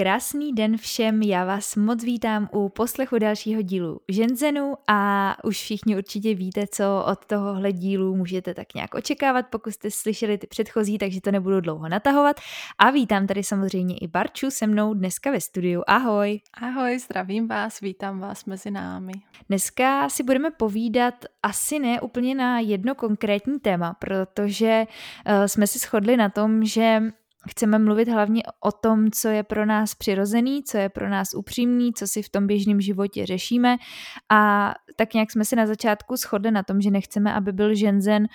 Krásný den všem, já vás moc vítám u poslechu dalšího dílu Ženzenu a už všichni určitě víte, co od tohohle dílu můžete tak nějak očekávat, pokud jste slyšeli ty předchozí, takže to nebudu dlouho natahovat. A vítám tady samozřejmě i Barču se mnou dneska ve studiu. Ahoj. Ahoj, zdravím vás, vítám vás mezi námi. Dneska si budeme povídat asi ne úplně na jedno konkrétní téma, protože uh, jsme si shodli na tom, že Chceme mluvit hlavně o tom, co je pro nás přirozený, co je pro nás upřímný, co si v tom běžném životě řešíme. A tak nějak jsme se na začátku shodli na tom, že nechceme, aby byl ženzen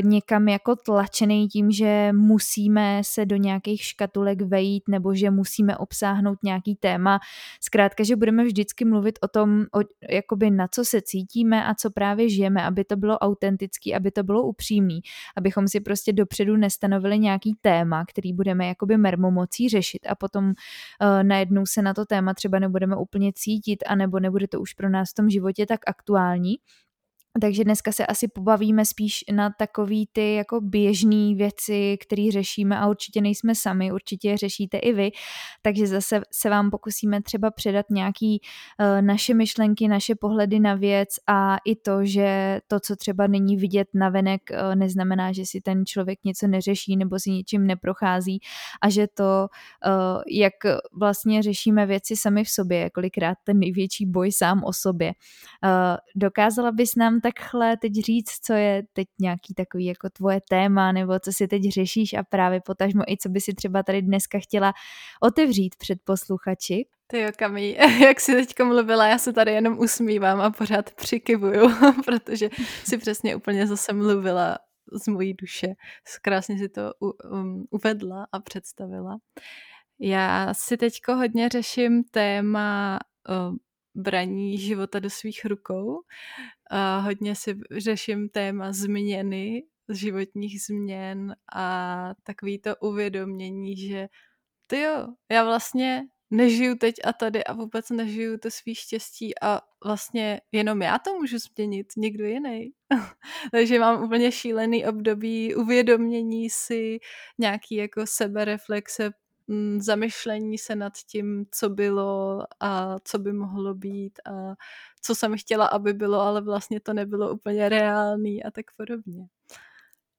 někam jako tlačený tím, že musíme se do nějakých škatulek vejít nebo že musíme obsáhnout nějaký téma. Zkrátka, že budeme vždycky mluvit o tom, o, jakoby na co se cítíme a co právě žijeme, aby to bylo autentický, aby to bylo upřímný, abychom si prostě dopředu nestanovili nějaký téma, který budeme jakoby mermomocí řešit a potom uh, najednou se na to téma třeba nebudeme úplně cítit a nebo nebude to už pro nás v tom životě tak aktuální. Takže dneska se asi pobavíme spíš na takový ty jako běžné věci, které řešíme a určitě nejsme sami, určitě je řešíte i vy, takže zase se vám pokusíme třeba předat nějaký uh, naše myšlenky, naše pohledy na věc a i to, že to, co třeba není vidět na venek, uh, neznamená, že si ten člověk něco neřeší nebo si ničím neprochází a že to, uh, jak vlastně řešíme věci sami v sobě, kolikrát ten největší boj sám o sobě. Dokázala bys nám takhle teď říct, co je teď nějaký takový jako tvoje téma, nebo co si teď řešíš a právě potažmo i co by si třeba tady dneska chtěla otevřít před posluchači? Ty jo, Kamí, jak jsi teďka mluvila, já se tady jenom usmívám a pořád přikivuju, protože si přesně úplně zase mluvila z mojí duše. Krásně si to um, uvedla a představila. Já si teďko hodně řeším téma uh, braní života do svých rukou. A hodně si řeším téma změny, životních změn a takový to uvědomění, že ty jo, já vlastně nežiju teď a tady a vůbec nežiju to svý štěstí a vlastně jenom já to můžu změnit, někdo jiný. Takže mám úplně šílený období uvědomění si, nějaký jako sebereflexe, zamyšlení se nad tím, co bylo a co by mohlo být a co jsem chtěla, aby bylo, ale vlastně to nebylo úplně reálný a tak podobně.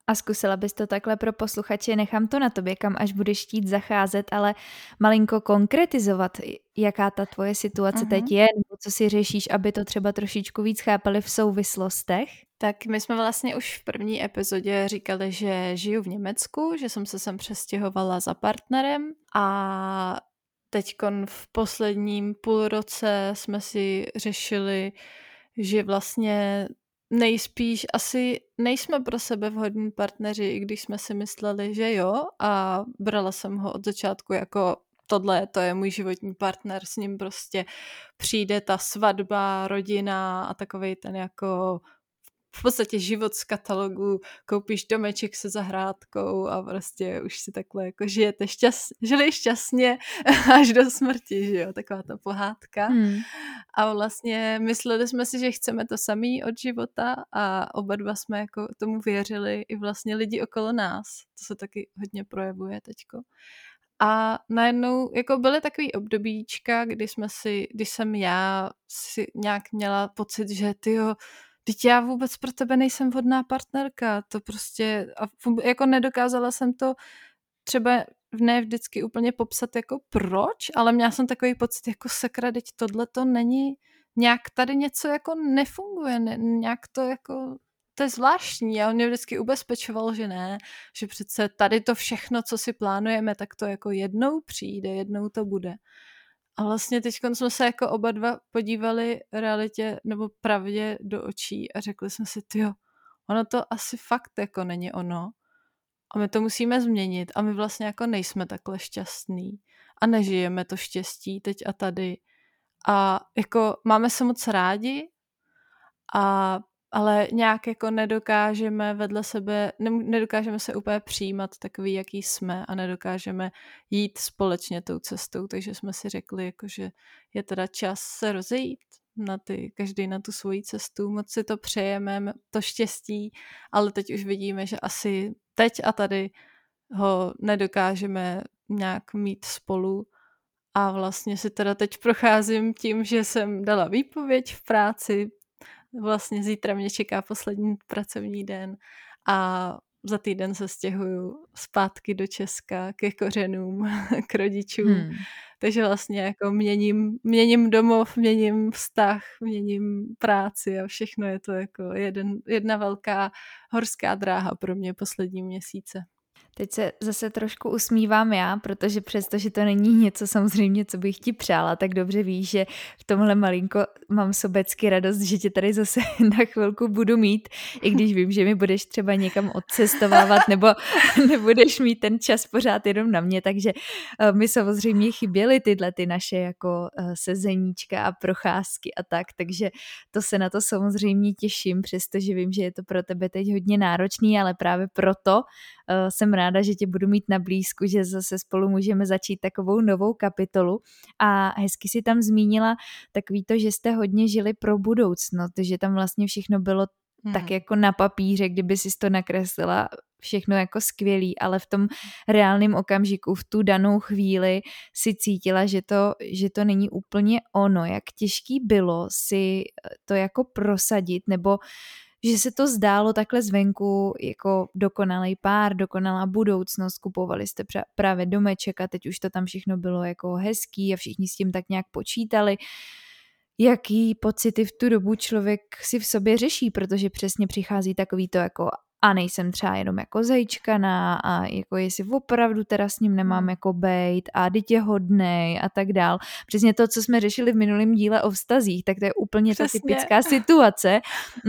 A zkusila bys to takhle pro posluchače, nechám to na tobě, kam až budeš chtít zacházet, ale malinko konkretizovat, jaká ta tvoje situace uh-huh. teď je, nebo co si řešíš, aby to třeba trošičku víc chápali v souvislostech? Tak my jsme vlastně už v první epizodě říkali, že žiju v Německu, že jsem se sem přestěhovala za partnerem a teď v posledním půl roce jsme si řešili, že vlastně nejspíš asi nejsme pro sebe vhodní partneři, i když jsme si mysleli, že jo a brala jsem ho od začátku jako tohle, to je můj životní partner, s ním prostě přijde ta svatba, rodina a takový ten jako v podstatě život z katalogu, koupíš domeček se zahrádkou a prostě už si takhle jako žijete šťastně, žili šťastně až do smrti, že jo, taková ta pohádka. Hmm. A vlastně mysleli jsme si, že chceme to samý od života a oba dva jsme jako tomu věřili i vlastně lidi okolo nás. To se taky hodně projevuje teďko. A najednou jako byly takový obdobíčka, kdy jsme si, když jsem já si nějak měla pocit, že ty Teď já vůbec pro tebe nejsem vhodná partnerka, to prostě, a jako nedokázala jsem to třeba ne vždycky úplně popsat jako proč, ale měla jsem takový pocit jako sakra, teď tohle to není, nějak tady něco jako nefunguje, ne, nějak to jako, to je zvláštní a on mě vždycky ubezpečoval, že ne, že přece tady to všechno, co si plánujeme, tak to jako jednou přijde, jednou to bude. A vlastně teď jsme se jako oba dva podívali realitě nebo pravdě do očí a řekli jsme si, jo, ono to asi fakt jako není ono. A my to musíme změnit a my vlastně jako nejsme takhle šťastní a nežijeme to štěstí teď a tady. A jako máme se moc rádi a ale nějak jako nedokážeme vedle sebe, nedokážeme se úplně přijímat takový, jaký jsme a nedokážeme jít společně tou cestou, takže jsme si řekli, jako, že je teda čas se rozejít na ty, každý na tu svoji cestu, moc si to přejeme, to štěstí, ale teď už vidíme, že asi teď a tady ho nedokážeme nějak mít spolu A vlastně si teda teď procházím tím, že jsem dala výpověď v práci. Vlastně zítra mě čeká poslední pracovní den a za týden se stěhuju zpátky do Česka ke kořenům, k rodičům. Hmm. Takže vlastně jako měním, měním domov, měním vztah, měním práci a všechno je to jako jeden, jedna velká horská dráha pro mě poslední měsíce. Teď se zase trošku usmívám já, protože přesto, že to není něco samozřejmě, co bych ti přála, tak dobře víš, že v tomhle malinko mám sobecky radost, že tě tady zase na chvilku budu mít, i když vím, že mi budeš třeba někam odcestovávat nebo nebudeš mít ten čas pořád jenom na mě, takže eh, mi samozřejmě chyběly tyhle ty naše jako eh, sezeníčka a procházky a tak, takže to se na to samozřejmě těším, přestože vím, že je to pro tebe teď hodně náročný, ale právě proto uh, jsem ráda, že tě budu mít na blízku, že zase spolu můžeme začít takovou novou kapitolu a hezky si tam zmínila takový to, že jste hodně žili pro budoucnost, že tam vlastně všechno bylo hmm. tak jako na papíře, kdyby si to nakreslila všechno jako skvělý, ale v tom reálném okamžiku, v tu danou chvíli si cítila, že to, že to není úplně ono, jak těžký bylo si to jako prosadit, nebo že se to zdálo takhle zvenku jako dokonalý pár, dokonalá budoucnost, kupovali jste právě domeček a teď už to tam všechno bylo jako hezký a všichni s tím tak nějak počítali. Jaký pocity v tu dobu člověk si v sobě řeší, protože přesně přichází takový to jako a nejsem třeba jenom jako zajíčkaná a jako jestli opravdu teda s ním nemám hmm. jako bejt a je hodnej a tak dál. Přesně to, co jsme řešili v minulém díle o vztazích, tak to je úplně Přesně. ta typická situace,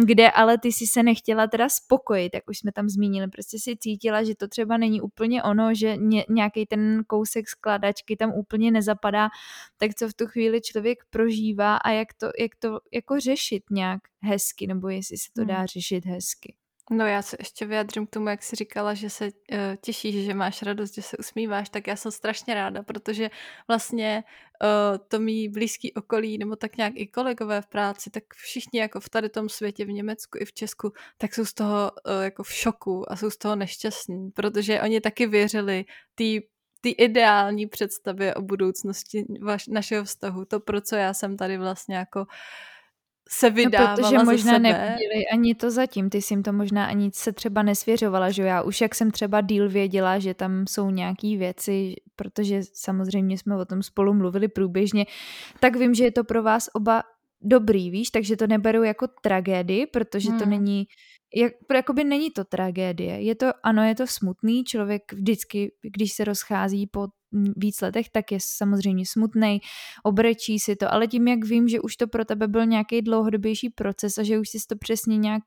kde ale ty si se nechtěla teda spokojit, jak už jsme tam zmínili, prostě si cítila, že to třeba není úplně ono, že ně, nějaký ten kousek skládačky tam úplně nezapadá, tak co v tu chvíli člověk prožívá a jak to, jak to jako řešit nějak hezky, nebo jestli se to dá hmm. řešit hezky. No já se ještě vyjadřím k tomu, jak jsi říkala, že se uh, těšíš, že máš radost, že se usmíváš, tak já jsem strašně ráda, protože vlastně uh, to mý blízký okolí, nebo tak nějak i kolegové v práci, tak všichni jako v tady tom světě, v Německu i v Česku, tak jsou z toho uh, jako v šoku a jsou z toho nešťastní, protože oni taky věřili té ty ideální představě o budoucnosti vaš, našeho vztahu, to, pro co já jsem tady vlastně jako se vydávala no, protože možná sebe. neviděli ani to zatím, ty jsi jim to možná ani se třeba nesvěřovala, že já už jak jsem třeba díl věděla, že tam jsou nějaký věci, protože samozřejmě jsme o tom spolu mluvili průběžně, tak vím, že je to pro vás oba dobrý, víš, takže to neberu jako tragédii, protože hmm. to není jak, jakoby není to tragédie. Je to, ano, je to smutný, člověk vždycky, když se rozchází po víc letech, tak je samozřejmě smutný, obrečí si to, ale tím, jak vím, že už to pro tebe byl nějaký dlouhodobější proces a že už jsi to přesně nějak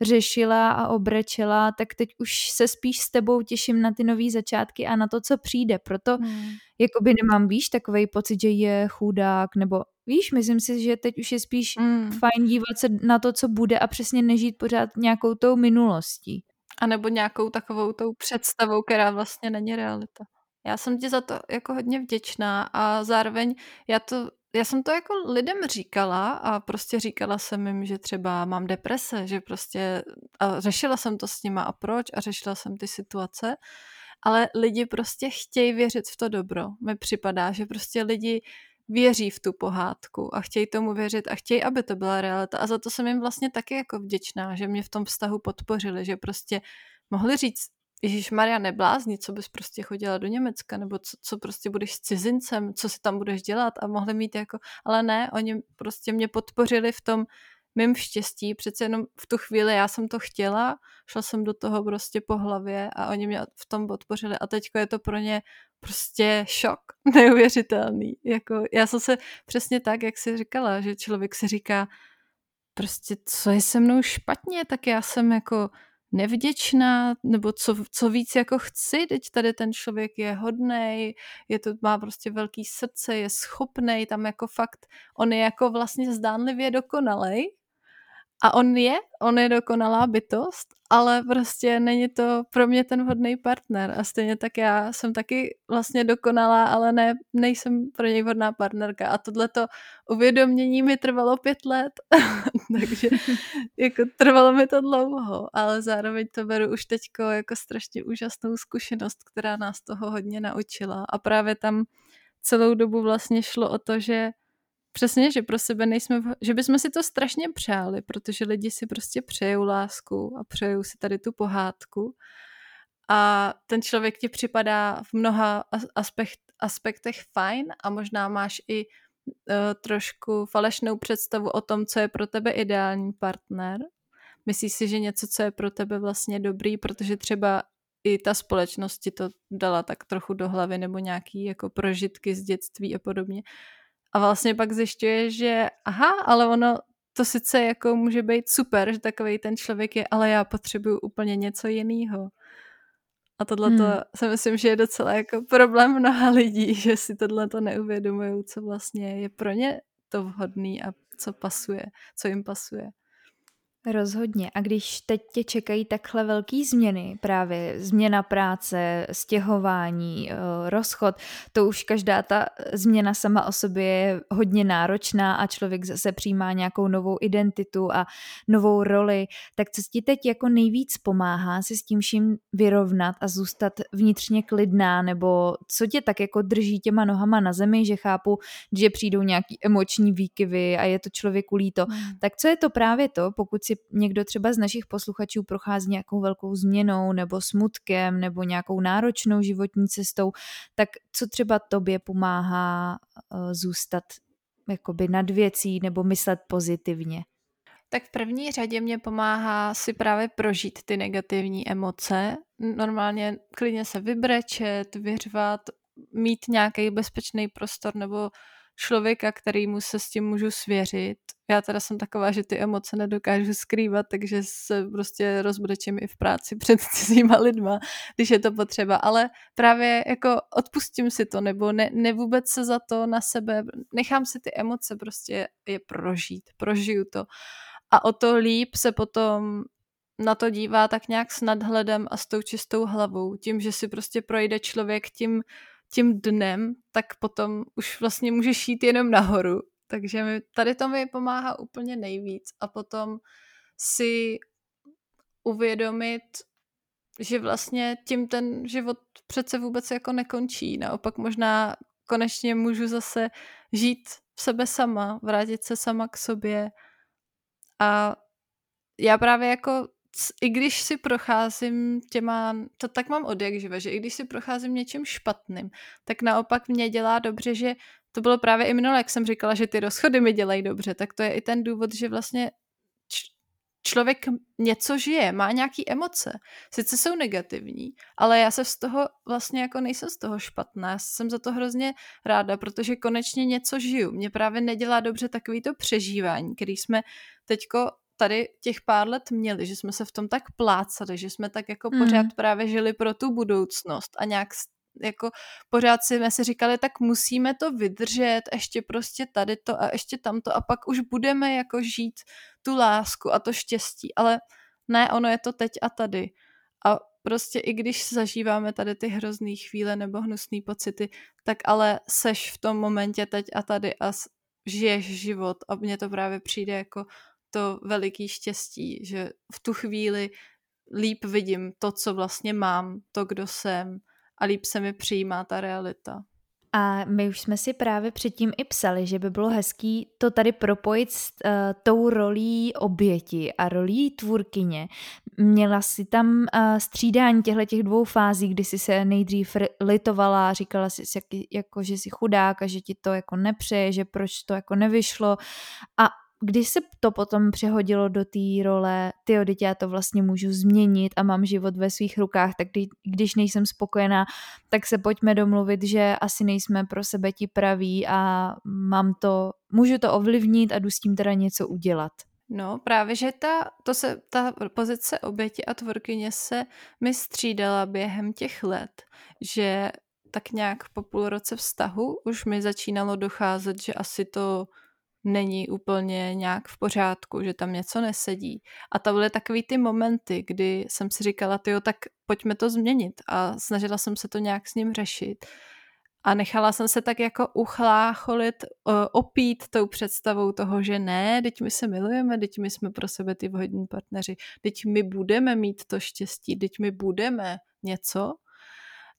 řešila a obrečela, tak teď už se spíš s tebou těším na ty nové začátky a na to, co přijde. Proto hmm. jakoby nemám, víš, takový pocit, že je chudák, nebo víš, myslím si, že teď už je spíš hmm. fajn dívat se na to, co bude a přesně nežít pořád nějakou tou minulostí. A nebo nějakou takovou tou představou, která vlastně není realita. Já jsem ti za to jako hodně vděčná a zároveň já to já jsem to jako lidem říkala a prostě říkala jsem jim, že třeba mám deprese, že prostě a řešila jsem to s nima a proč a řešila jsem ty situace, ale lidi prostě chtějí věřit v to dobro. Mi připadá, že prostě lidi věří v tu pohádku a chtějí tomu věřit a chtějí, aby to byla realita a za to jsem jim vlastně taky jako vděčná, že mě v tom vztahu podpořili, že prostě mohli říct, Ježíš Maria neblázni, co bys prostě chodila do Německa, nebo co, co prostě budeš s cizincem, co si tam budeš dělat a mohli mít jako, ale ne, oni prostě mě podpořili v tom mým štěstí, přece jenom v tu chvíli já jsem to chtěla, šla jsem do toho prostě po hlavě a oni mě v tom podpořili a teďko je to pro ně prostě šok, neuvěřitelný. Jako, já jsem se přesně tak, jak jsi říkala, že člověk si říká, prostě co je se mnou špatně, tak já jsem jako nevděčná, nebo co, co víc jako chci, teď tady ten člověk je hodnej, je to, má prostě velký srdce, je schopnej, tam jako fakt, on je jako vlastně zdánlivě dokonalej. A on je, on je dokonalá bytost, ale prostě není to pro mě ten vhodný partner. A stejně tak já jsem taky vlastně dokonalá, ale ne, nejsem pro něj vhodná partnerka. A tohleto uvědomění mi trvalo pět let, takže jako trvalo mi to dlouho, ale zároveň to beru už teďko jako strašně úžasnou zkušenost, která nás toho hodně naučila. A právě tam celou dobu vlastně šlo o to, že přesně, že pro sebe nejsme, že bychom si to strašně přáli, protože lidi si prostě přejou lásku a přejou si tady tu pohádku a ten člověk ti připadá v mnoha aspekt, aspektech fajn a možná máš i uh, trošku falešnou představu o tom, co je pro tebe ideální partner. Myslíš si, že něco, co je pro tebe vlastně dobrý, protože třeba i ta společnost ti to dala tak trochu do hlavy nebo nějaký jako prožitky z dětství a podobně. A vlastně pak zjišťuje, že aha, ale ono to sice jako může být super, že takový ten člověk je, ale já potřebuju úplně něco jiného. A tohle hmm. si myslím, že je docela jako problém mnoha lidí, že si tohle to neuvědomují, co vlastně je pro ně to vhodný a co pasuje, co jim pasuje. Rozhodně. A když teď tě čekají takhle velké změny, právě změna práce, stěhování, eh, rozchod, to už každá ta změna sama o sobě je hodně náročná a člověk zase přijímá nějakou novou identitu a novou roli, tak co ti teď jako nejvíc pomáhá si s tím vším vyrovnat a zůstat vnitřně klidná, nebo co tě tak jako drží těma nohama na zemi, že chápu, že přijdou nějaký emoční výkyvy a je to člověku líto. Hmm. Tak co je to právě to, pokud si někdo třeba z našich posluchačů prochází nějakou velkou změnou nebo smutkem nebo nějakou náročnou životní cestou, tak co třeba tobě pomáhá uh, zůstat jakoby nad věcí nebo myslet pozitivně? Tak v první řadě mě pomáhá si právě prožít ty negativní emoce. Normálně klidně se vybrečet, vyřvat, mít nějaký bezpečný prostor nebo člověka, kterýmu se s tím můžu svěřit. Já teda jsem taková, že ty emoce nedokážu skrývat, takže se prostě rozbrečím i v práci před cizíma lidma, když je to potřeba, ale právě jako odpustím si to, nebo ne, ne vůbec se za to na sebe, nechám si ty emoce prostě je prožít, prožiju to. A o to líp se potom na to dívá tak nějak s nadhledem a s tou čistou hlavou, tím, že si prostě projde člověk tím tím dnem, tak potom už vlastně můžeš jít jenom nahoru. Takže mi, tady to mi pomáhá úplně nejvíc. A potom si uvědomit, že vlastně tím ten život přece vůbec jako nekončí. Naopak možná konečně můžu zase žít v sebe sama, vrátit se sama k sobě. A já právě jako i když si procházím těma, to tak mám od jak živa, že i když si procházím něčím špatným, tak naopak mě dělá dobře, že to bylo právě i minule, jak jsem říkala, že ty rozchody mi dělají dobře, tak to je i ten důvod, že vlastně člověk něco žije, má nějaký emoce. Sice jsou negativní, ale já se z toho vlastně jako nejsem z toho špatná. Jsem za to hrozně ráda, protože konečně něco žiju. Mě právě nedělá dobře takový to přežívání, který jsme teďko tady těch pár let měli, že jsme se v tom tak plácali, že jsme tak jako mm. pořád právě žili pro tu budoucnost a nějak jako pořád si jsme si říkali, tak musíme to vydržet, ještě prostě tady to a ještě tamto a pak už budeme jako žít tu lásku a to štěstí, ale ne, ono je to teď a tady. A prostě i když zažíváme tady ty hrozný chvíle nebo hnusné pocity, tak ale seš v tom momentě teď a tady a žiješ život a mně to právě přijde jako to veliký štěstí, že v tu chvíli líp vidím to, co vlastně mám, to, kdo jsem a líp se mi přijímá ta realita. A my už jsme si právě předtím i psali, že by bylo hezký to tady propojit s uh, tou rolí oběti a rolí tvůrkyně. Měla si tam uh, střídání těchto těch dvou fází, kdy jsi se nejdřív litovala, říkala si, jak, jako, že jsi chudák a že ti to jako nepřeje, že proč to jako nevyšlo. A když se to potom přehodilo do té role, ty teď já to vlastně můžu změnit a mám život ve svých rukách, tak kdy, když nejsem spokojená, tak se pojďme domluvit, že asi nejsme pro sebe ti praví a mám to, můžu to ovlivnit a jdu s tím teda něco udělat. No, právě, že ta, to se, ta pozice oběti a tvorkyně se mi střídala během těch let, že tak nějak po půl roce vztahu už mi začínalo docházet, že asi to není úplně nějak v pořádku, že tam něco nesedí. A to byly takový ty momenty, kdy jsem si říkala, tyjo, tak pojďme to změnit a snažila jsem se to nějak s ním řešit. A nechala jsem se tak jako uchlácholit, opít tou představou toho, že ne, teď my se milujeme, teď my jsme pro sebe ty vhodní partneři, teď my budeme mít to štěstí, teď my budeme něco.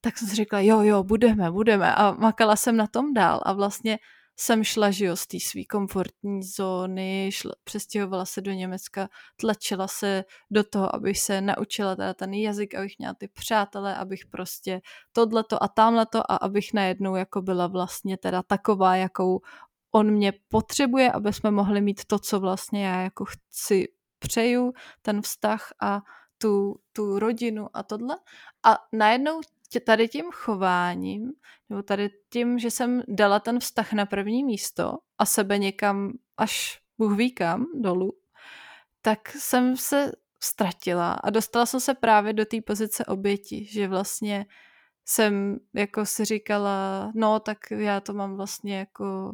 tak jsem si řekla, jo, jo, budeme, budeme a makala jsem na tom dál a vlastně jsem šla, že z té své komfortní zóny, šla, přestěhovala se do Německa, tlačila se do toho, abych se naučila teda ten jazyk, abych měla ty přátelé, abych prostě tohleto a tamhleto a abych najednou jako byla vlastně teda taková, jakou on mě potřebuje, aby jsme mohli mít to, co vlastně já jako chci, přeju, ten vztah a tu, tu rodinu a tohle. A najednou tady tím chováním, nebo tady tím, že jsem dala ten vztah na první místo a sebe někam až Bůh ví kam dolů, tak jsem se ztratila a dostala jsem se právě do té pozice oběti, že vlastně jsem jako si říkala, no tak já to mám vlastně jako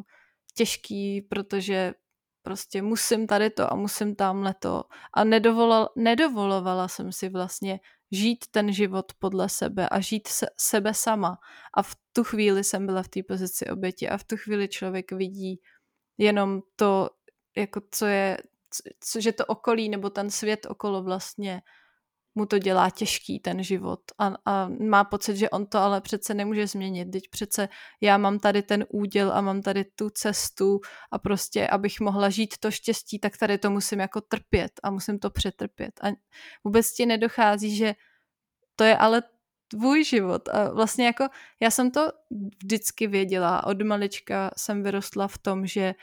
těžký, protože prostě musím tady to a musím tamhle to. A nedovolala, nedovolovala jsem si vlastně žít ten život podle sebe a žít se, sebe sama. A v tu chvíli jsem byla v té pozici oběti a v tu chvíli člověk vidí jenom to, jako co je, co, že to okolí nebo ten svět okolo vlastně mu to dělá těžký ten život a, a má pocit, že on to ale přece nemůže změnit. Teď přece já mám tady ten úděl a mám tady tu cestu a prostě, abych mohla žít to štěstí, tak tady to musím jako trpět a musím to přetrpět. A vůbec ti nedochází, že to je ale tvůj život. A vlastně jako já jsem to vždycky věděla. Od malička jsem vyrostla v tom, že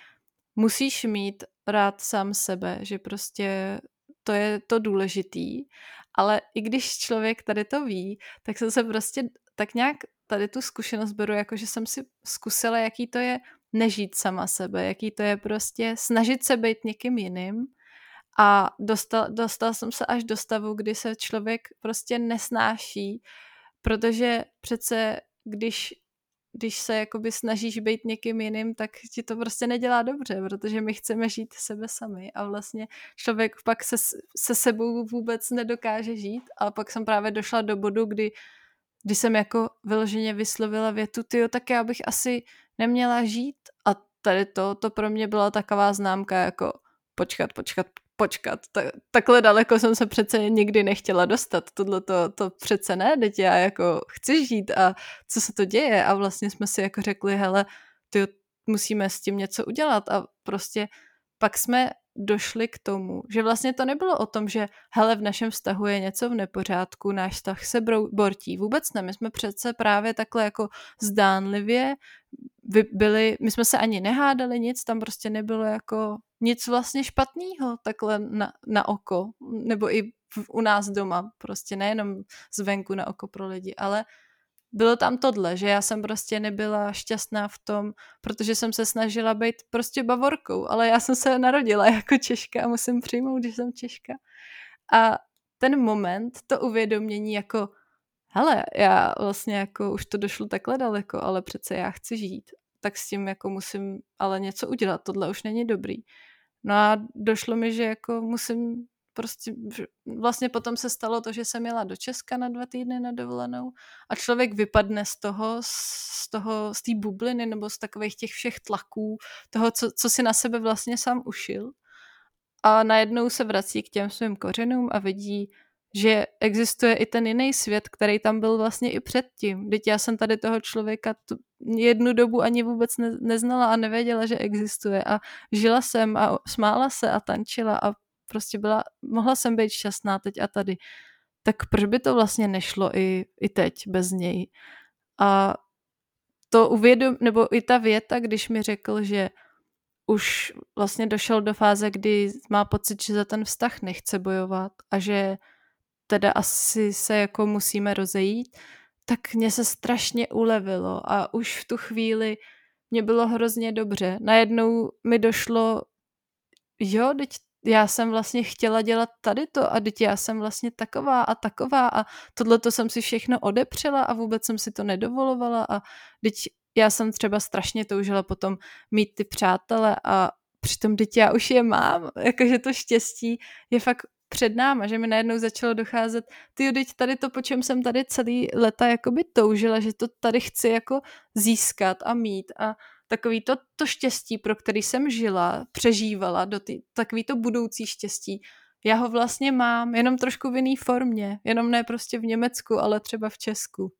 musíš mít rád sám sebe, že prostě to je to důležitý ale i když člověk tady to ví, tak jsem se prostě tak nějak tady tu zkušenost beru, jako že jsem si zkusila, jaký to je nežít sama sebe, jaký to je prostě snažit se být někým jiným. A dostal, dostal jsem se až do stavu, kdy se člověk prostě nesnáší, protože přece když když se jakoby snažíš být někým jiným, tak ti to prostě nedělá dobře, protože my chceme žít sebe sami a vlastně člověk pak se, se sebou vůbec nedokáže žít. A pak jsem právě došla do bodu, kdy, kdy jsem jako vyloženě vyslovila větu, tyjo, tak já bych asi neměla žít. A tady to, to pro mě byla taková známka jako počkat, počkat, počkat, tak, takhle daleko jsem se přece nikdy nechtěla dostat, tohle to, to přece ne, teď já jako chci žít a co se to děje? A vlastně jsme si jako řekli, hele, ty musíme s tím něco udělat. A prostě pak jsme došli k tomu, že vlastně to nebylo o tom, že hele, v našem vztahu je něco v nepořádku, náš vztah se bortí. Vůbec ne, my jsme přece právě takhle jako zdánlivě byli, my jsme se ani nehádali nic, tam prostě nebylo jako nic vlastně špatného takhle na, na oko, nebo i v, u nás doma, prostě nejenom zvenku na oko pro lidi, ale bylo tam tohle, že já jsem prostě nebyla šťastná v tom, protože jsem se snažila být prostě bavorkou, ale já jsem se narodila jako Češka a musím přijmout, že jsem Češka. A ten moment, to uvědomění jako hele, já vlastně jako už to došlo takhle daleko, ale přece já chci žít, tak s tím jako musím ale něco udělat, tohle už není dobrý. No a došlo mi, že jako musím prostě, vlastně potom se stalo to, že jsem jela do Česka na dva týdny na dovolenou a člověk vypadne z toho, z toho, z té bubliny nebo z takových těch všech tlaků, toho, co, co si na sebe vlastně sám ušil. A najednou se vrací k těm svým kořenům a vidí, že existuje i ten jiný svět, který tam byl vlastně i předtím. Teď já jsem tady toho člověka tu jednu dobu ani vůbec ne, neznala a nevěděla, že existuje a žila jsem a smála se a tančila a prostě byla, mohla jsem být šťastná teď a tady. Tak proč by to vlastně nešlo i, i teď bez něj? A to uvědom, nebo i ta věta, když mi řekl, že už vlastně došel do fáze, kdy má pocit, že za ten vztah nechce bojovat a že teda asi se jako musíme rozejít, tak mě se strašně ulevilo a už v tu chvíli mě bylo hrozně dobře. Najednou mi došlo, jo, teď já jsem vlastně chtěla dělat tady to a teď já jsem vlastně taková a taková a tohle to jsem si všechno odepřela a vůbec jsem si to nedovolovala a teď já jsem třeba strašně toužila potom mít ty přátele a přitom teď já už je mám, jakože to štěstí je fakt před náma, že mi najednou začalo docházet, ty teď tady to, po čem jsem tady celý leta jakoby toužila, že to tady chci jako získat a mít a takový to, to štěstí, pro který jsem žila, přežívala, do ty, takový to budoucí štěstí, já ho vlastně mám, jenom trošku v jiný formě, jenom ne prostě v Německu, ale třeba v Česku.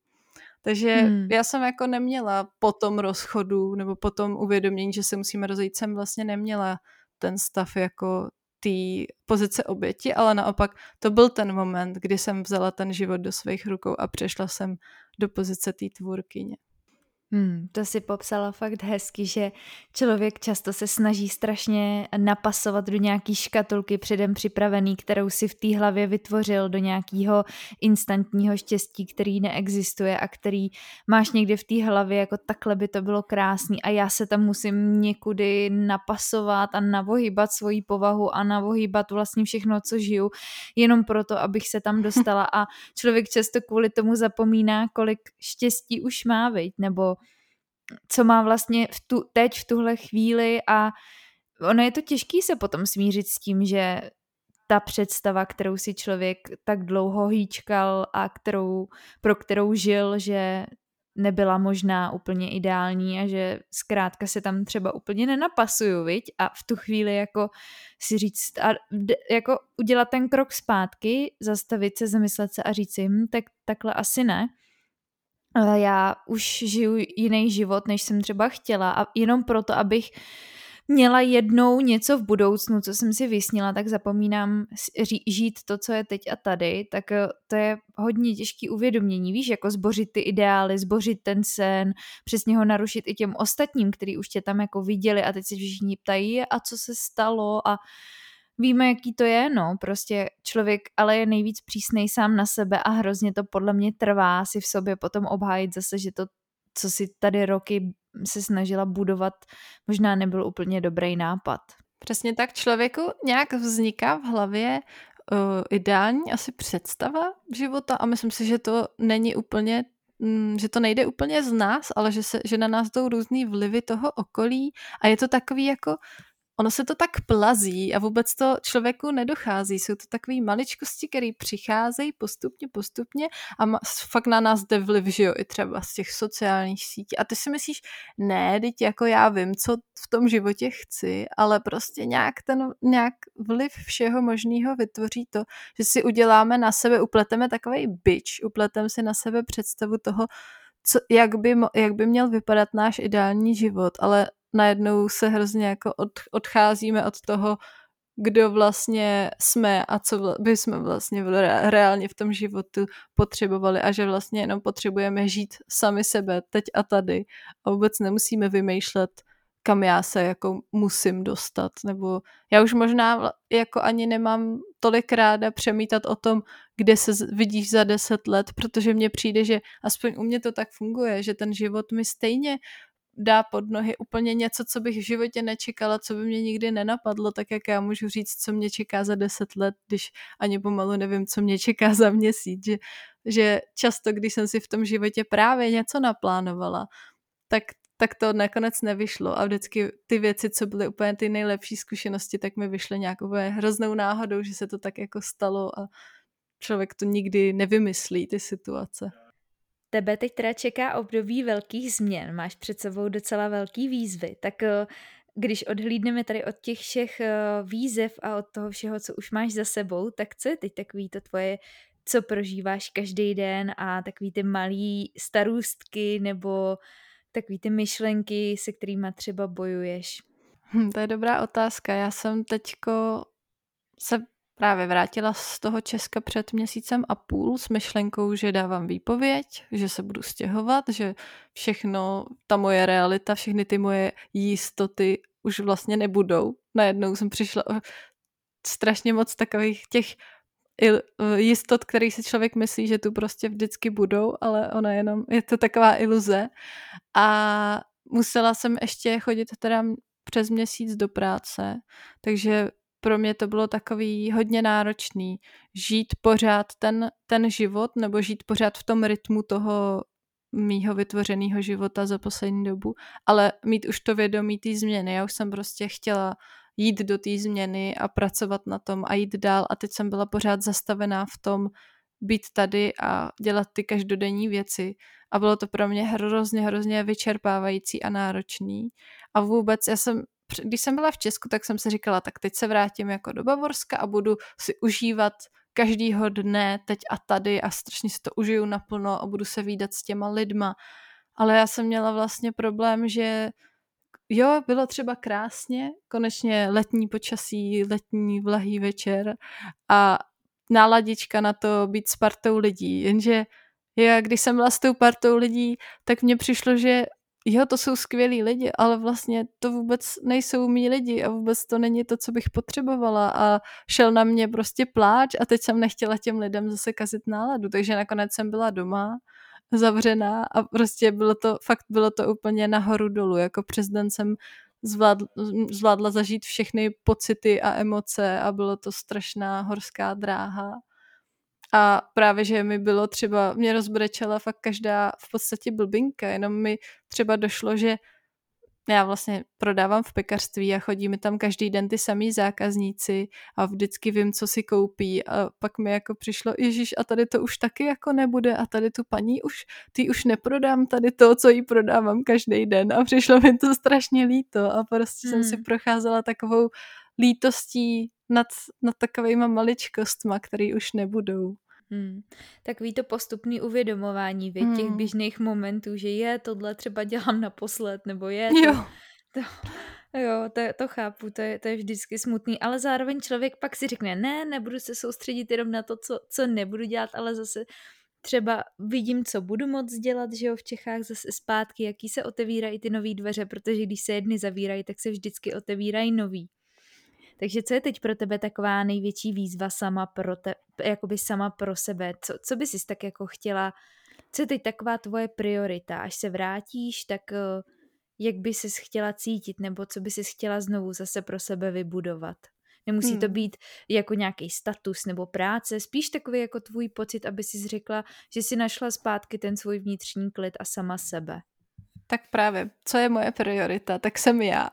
Takže hmm. já jsem jako neměla po tom rozchodu nebo po tom uvědomění, že se musíme rozejít, jsem vlastně neměla ten stav jako té pozice oběti, ale naopak to byl ten moment, kdy jsem vzala ten život do svých rukou a přešla jsem do pozice té tvůrkyně. Hmm, to si popsala fakt hezky, že člověk často se snaží strašně napasovat do nějaký škatulky předem připravený, kterou si v té hlavě vytvořil, do nějakého instantního štěstí, který neexistuje a který máš někde v té hlavě, jako takhle by to bylo krásný a já se tam musím někudy napasovat a navohybat svoji povahu a navohybat vlastně všechno, co žiju, jenom proto, abych se tam dostala a člověk často kvůli tomu zapomíná, kolik štěstí už má, viď? nebo co má vlastně v tu, teď v tuhle chvíli a ono je to těžký se potom smířit s tím, že ta představa, kterou si člověk tak dlouho hýčkal a kterou, pro kterou žil, že nebyla možná úplně ideální a že zkrátka se tam třeba úplně nenapasuju, viď? A v tu chvíli jako si říct a jako udělat ten krok zpátky, zastavit se, zamyslet se a říct si, hm, tak takhle asi ne já už žiju jiný život, než jsem třeba chtěla a jenom proto, abych měla jednou něco v budoucnu, co jsem si vysnila, tak zapomínám žít to, co je teď a tady, tak eh, to je hodně těžký uvědomění, víš, jako zbořit ty ideály, zbořit ten sen, přesně ho narušit i těm ostatním, kteří už tě tam jako viděli a teď se všichni ptají, a co se stalo? A víme, jaký to je, no, prostě člověk ale je nejvíc přísnej sám na sebe a hrozně to podle mě trvá si v sobě potom obhájit zase, že to, co si tady roky se snažila budovat, možná nebyl úplně dobrý nápad. Přesně tak člověku nějak vzniká v hlavě uh, ideální asi představa života a myslím si, že to není úplně mm, že to nejde úplně z nás, ale že, se, že na nás jdou různý vlivy toho okolí a je to takový jako ono se to tak plazí a vůbec to člověku nedochází. Jsou to takové maličkosti, které přicházejí postupně, postupně a ma, fakt na nás jde vliv, že jo, i třeba z těch sociálních sítí. A ty si myslíš, ne, teď jako já vím, co v tom životě chci, ale prostě nějak ten nějak vliv všeho možného vytvoří to, že si uděláme na sebe, upleteme takový byč, upleteme si na sebe představu toho, co, jak, by, jak by měl vypadat náš ideální život, ale najednou se hrozně jako od, odcházíme od toho, kdo vlastně jsme a co by jsme vlastně reálně v tom životu potřebovali a že vlastně jenom potřebujeme žít sami sebe teď a tady. A vůbec nemusíme vymýšlet, kam já se jako musím dostat, nebo já už možná jako ani nemám tolik ráda přemítat o tom, kde se vidíš za deset let, protože mně přijde, že aspoň u mě to tak funguje, že ten život mi stejně dá pod nohy úplně něco, co bych v životě nečekala, co by mě nikdy nenapadlo, tak jak já můžu říct, co mě čeká za deset let, když ani pomalu nevím, co mě čeká za měsíc, že, že často, když jsem si v tom životě právě něco naplánovala, tak tak to nakonec nevyšlo a vždycky ty věci, co byly úplně ty nejlepší zkušenosti, tak mi vyšly nějakou hroznou náhodou, že se to tak jako stalo a člověk to nikdy nevymyslí, ty situace. Tebe teď teda čeká období velkých změn, máš před sebou docela velký výzvy, tak eh, když odhlídneme tady od těch všech eh, výzev a od toho všeho, co už máš za sebou, tak co je teď takový to tvoje, co prožíváš každý den a takový ty malý starůstky nebo takový ty myšlenky, se kterými třeba bojuješ? Hm, to je dobrá otázka. Já jsem teďko se právě vrátila z toho Česka před měsícem a půl s myšlenkou, že dávám výpověď, že se budu stěhovat, že všechno, ta moje realita, všechny ty moje jistoty už vlastně nebudou. Najednou jsem přišla o strašně moc takových těch jistot, který si člověk myslí, že tu prostě vždycky budou, ale ona jenom, je to taková iluze. A musela jsem ještě chodit teda přes měsíc do práce, takže pro mě to bylo takový hodně náročný žít pořád ten, ten život nebo žít pořád v tom rytmu toho mýho vytvořeného života za poslední dobu, ale mít už to vědomí té změny. Já už jsem prostě chtěla jít do té změny a pracovat na tom a jít dál a teď jsem byla pořád zastavená v tom být tady a dělat ty každodenní věci a bylo to pro mě hrozně, hrozně vyčerpávající a náročný a vůbec já jsem když jsem byla v Česku, tak jsem si říkala, tak teď se vrátím jako do Bavorska a budu si užívat každýho dne teď a tady a strašně si to užiju naplno a budu se výdat s těma lidma. Ale já jsem měla vlastně problém, že jo, bylo třeba krásně, konečně letní počasí, letní vlahý večer a náladička na to být s partou lidí, jenže já, když jsem byla s tou partou lidí, tak mně přišlo, že jo, to jsou skvělí lidi, ale vlastně to vůbec nejsou mý lidi a vůbec to není to, co bych potřebovala. A šel na mě prostě pláč a teď jsem nechtěla těm lidem zase kazit náladu, takže nakonec jsem byla doma zavřená a prostě bylo to, fakt bylo to úplně nahoru dolů, jako přes den jsem zvládla, zvládla zažít všechny pocity a emoce a bylo to strašná horská dráha. A právě, že mi bylo třeba, mě rozbrečela fakt každá v podstatě blbinka, jenom mi třeba došlo, že já vlastně prodávám v pekařství a chodí mi tam každý den ty samý zákazníci a vždycky vím, co si koupí a pak mi jako přišlo, ježíš a tady to už taky jako nebude a tady tu paní už, ty už neprodám tady to, co jí prodávám každý den a přišlo mi to strašně líto a prostě hmm. jsem si hmm. procházela takovou lítostí nad, nad takovýma maličkostma, které už nebudou. Hmm. Takový to postupný uvědomování věc, hmm. těch běžných momentů, že je, tohle třeba dělám naposled, nebo je, to, jo. to, jo, to, to chápu, to je, to je vždycky smutný, ale zároveň člověk pak si řekne, ne, nebudu se soustředit jenom na to, co, co nebudu dělat, ale zase třeba vidím, co budu moc dělat, že jo, v Čechách zase zpátky, jaký se otevírají ty nové dveře, protože když se jedny zavírají, tak se vždycky otevírají nový. Takže co je teď pro tebe taková největší výzva sama pro te, jakoby sama pro sebe? Co, co bys tak jako chtěla, co je teď taková tvoje priorita? Až se vrátíš, tak eh, jak by ses chtěla cítit, nebo co by si chtěla znovu zase pro sebe vybudovat? Nemusí hmm. to být jako nějaký status nebo práce, spíš takový jako tvůj pocit, aby si řekla, že si našla zpátky ten svůj vnitřní klid a sama sebe. Tak právě, co je moje priorita, tak jsem já.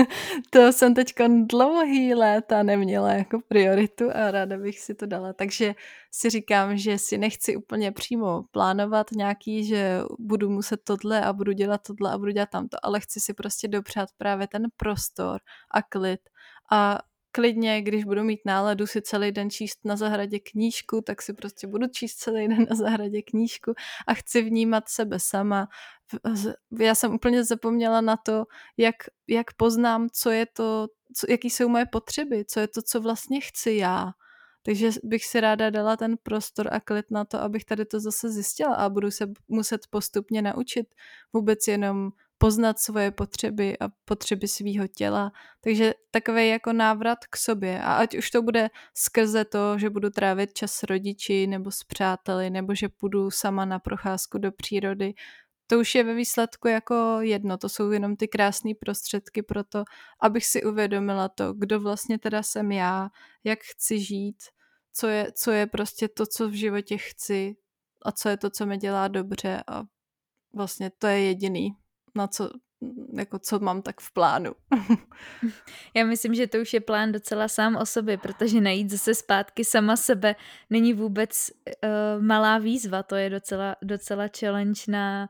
to jsem teď dlouhý léta neměla jako prioritu a ráda bych si to dala. Takže si říkám, že si nechci úplně přímo plánovat nějaký, že budu muset tohle a budu dělat tohle a budu dělat tamto, ale chci si prostě dopřát právě ten prostor a klid a klidně, když budu mít náladu si celý den číst na zahradě knížku, tak si prostě budu číst celý den na zahradě knížku a chci vnímat sebe sama. Já jsem úplně zapomněla na to, jak, jak poznám, co je to, co, jaký jsou moje potřeby, co je to, co vlastně chci já. Takže bych si ráda dala ten prostor a klid na to, abych tady to zase zjistila a budu se muset postupně naučit vůbec jenom poznat svoje potřeby a potřeby svého těla. Takže takový jako návrat k sobě. A ať už to bude skrze to, že budu trávit čas s rodiči nebo s přáteli, nebo že půjdu sama na procházku do přírody, to už je ve výsledku jako jedno, to jsou jenom ty krásné prostředky pro to, abych si uvědomila to, kdo vlastně teda jsem já, jak chci žít, co je, co je prostě to, co v životě chci a co je to, co mi dělá dobře a vlastně to je jediný, na co, jako co mám tak v plánu. Já myslím, že to už je plán docela sám o sobě, protože najít zase zpátky sama sebe není vůbec uh, malá výzva, to je docela, docela challenge na,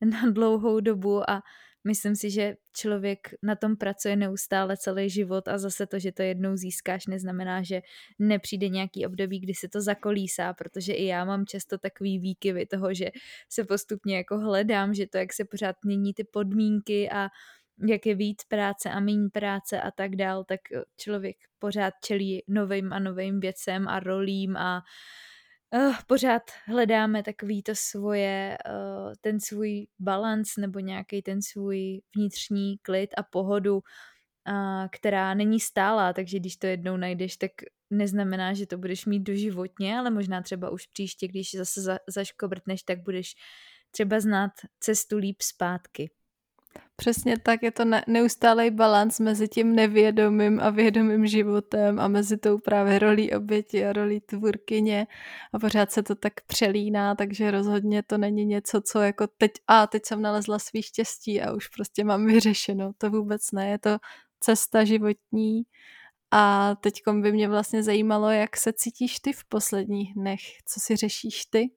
na dlouhou dobu a myslím si, že člověk na tom pracuje neustále celý život a zase to, že to jednou získáš, neznamená, že nepřijde nějaký období, kdy se to zakolísá, protože i já mám často takový výkyvy toho, že se postupně jako hledám, že to, jak se pořád mění ty podmínky a jak je víc práce a méně práce a tak dál, tak člověk pořád čelí novým a novým věcem a rolím a uh, pořád hledáme takový to svoje, uh, ten svůj balans nebo nějaký ten svůj vnitřní klid a pohodu, uh, která není stálá, takže když to jednou najdeš, tak neznamená, že to budeš mít doživotně, ale možná třeba už příště, když zase za, zaškobrtneš, tak budeš třeba znát cestu líp zpátky. Přesně tak, je to ne- neustálý balans mezi tím nevědomým a vědomým životem a mezi tou právě rolí oběti a rolí tvůrkyně. A pořád se to tak přelíná, takže rozhodně to není něco, co jako teď, a teď jsem nalezla svý štěstí a už prostě mám vyřešeno, to vůbec ne, je to cesta životní. A teď by mě vlastně zajímalo, jak se cítíš ty v posledních dnech, co si řešíš ty?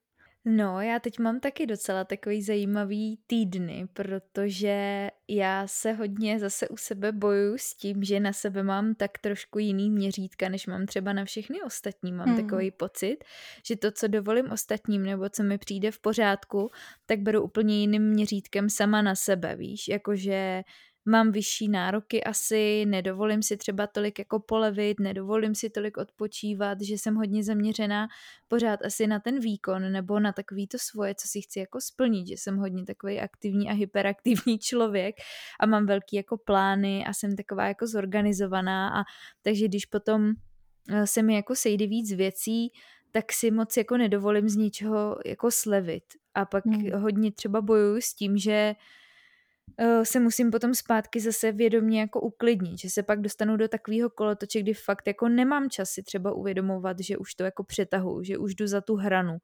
No, já teď mám taky docela takový zajímavý týdny, protože já se hodně zase u sebe bojuju s tím, že na sebe mám tak trošku jiný měřítka, než mám třeba na všechny ostatní. Mám hmm. takový pocit, že to, co dovolím ostatním nebo co mi přijde v pořádku, tak beru úplně jiným měřítkem sama na sebe, víš, jakože mám vyšší nároky asi, nedovolím si třeba tolik jako polevit, nedovolím si tolik odpočívat, že jsem hodně zaměřená pořád asi na ten výkon nebo na takový to svoje, co si chci jako splnit, že jsem hodně takový aktivní a hyperaktivní člověk a mám velký jako plány a jsem taková jako zorganizovaná a takže když potom eh, se mi jako sejde víc věcí, tak si moc jako nedovolím z ničeho jako slevit. A pak hmm. hodně třeba bojuju s tím, že Eh, se musím potom zpátky zase vědomě jako uklidnit, že se pak dostanu do takového kolotoče, kdy fakt jako nemám čas si třeba uvědomovat, že už to jako přetahu, že už jdu za tu hranu.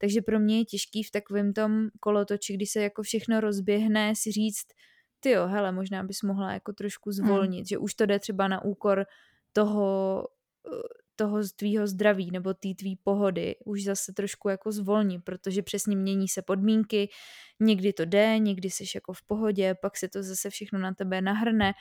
Takže pro mě je těžký v takovém tom kolotoči, kdy se jako všechno rozběhne, si říct, ty jo, hele, možná bys mohla jako trošku hmm. zvolnit, hmm. že už to jde třeba na úkor toho, eh, toho tvýho zdraví nebo té tvý pohody už zase trošku jako zvolní, protože přesně mění se podmínky, někdy to jde, někdy jsi jako v pohodě, pak se to zase všechno na tebe nahrne,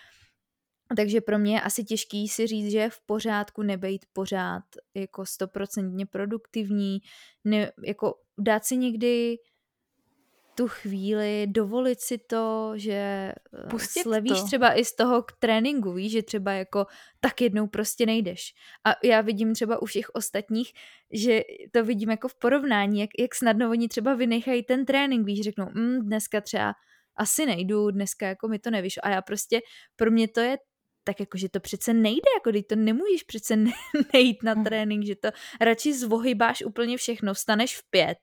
takže pro mě je asi těžký si říct, že je v pořádku nebejt pořád jako stoprocentně produktivní, ne, jako dát si někdy tu chvíli, dovolit si to, že eh, Pustit slevíš to. třeba i z toho k tréninku, víš, že třeba jako tak jednou prostě nejdeš. A já vidím třeba u všech ostatních, že to vidím jako v porovnání, jak, jak snadno oni třeba vynechají ten trénink, víš, řeknou, mm, dneska třeba asi nejdu, dneska jako mi to nevíš. A já prostě, pro mě to je tak jako, že to přece nejde, jako když to nemůžeš přece nejít na hm. trénink, že to radši zvohybáš úplně všechno, vstaneš v pět,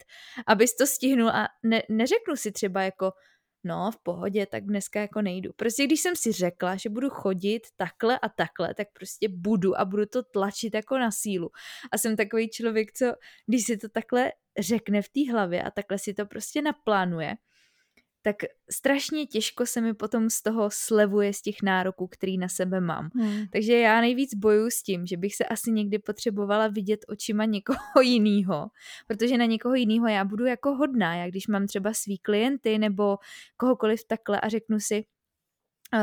abys to stihnul a ne, neřeknu si třeba jako, no v pohodě, tak dneska jako nejdu. Prostě když jsem si řekla, že budu chodit takhle a takhle, tak prostě budu a budu to tlačit jako na sílu. A jsem takový člověk, co když si to takhle řekne v té hlavě a takhle si to prostě naplánuje, tak strašně těžko se mi potom z toho slevuje z těch nároků, který na sebe mám. Hmm. Takže já nejvíc bojuju s tím, že bych se asi někdy potřebovala vidět očima někoho jiného, protože na někoho jiného já budu jako hodná. Já když mám třeba svý klienty nebo kohokoliv takhle a řeknu si,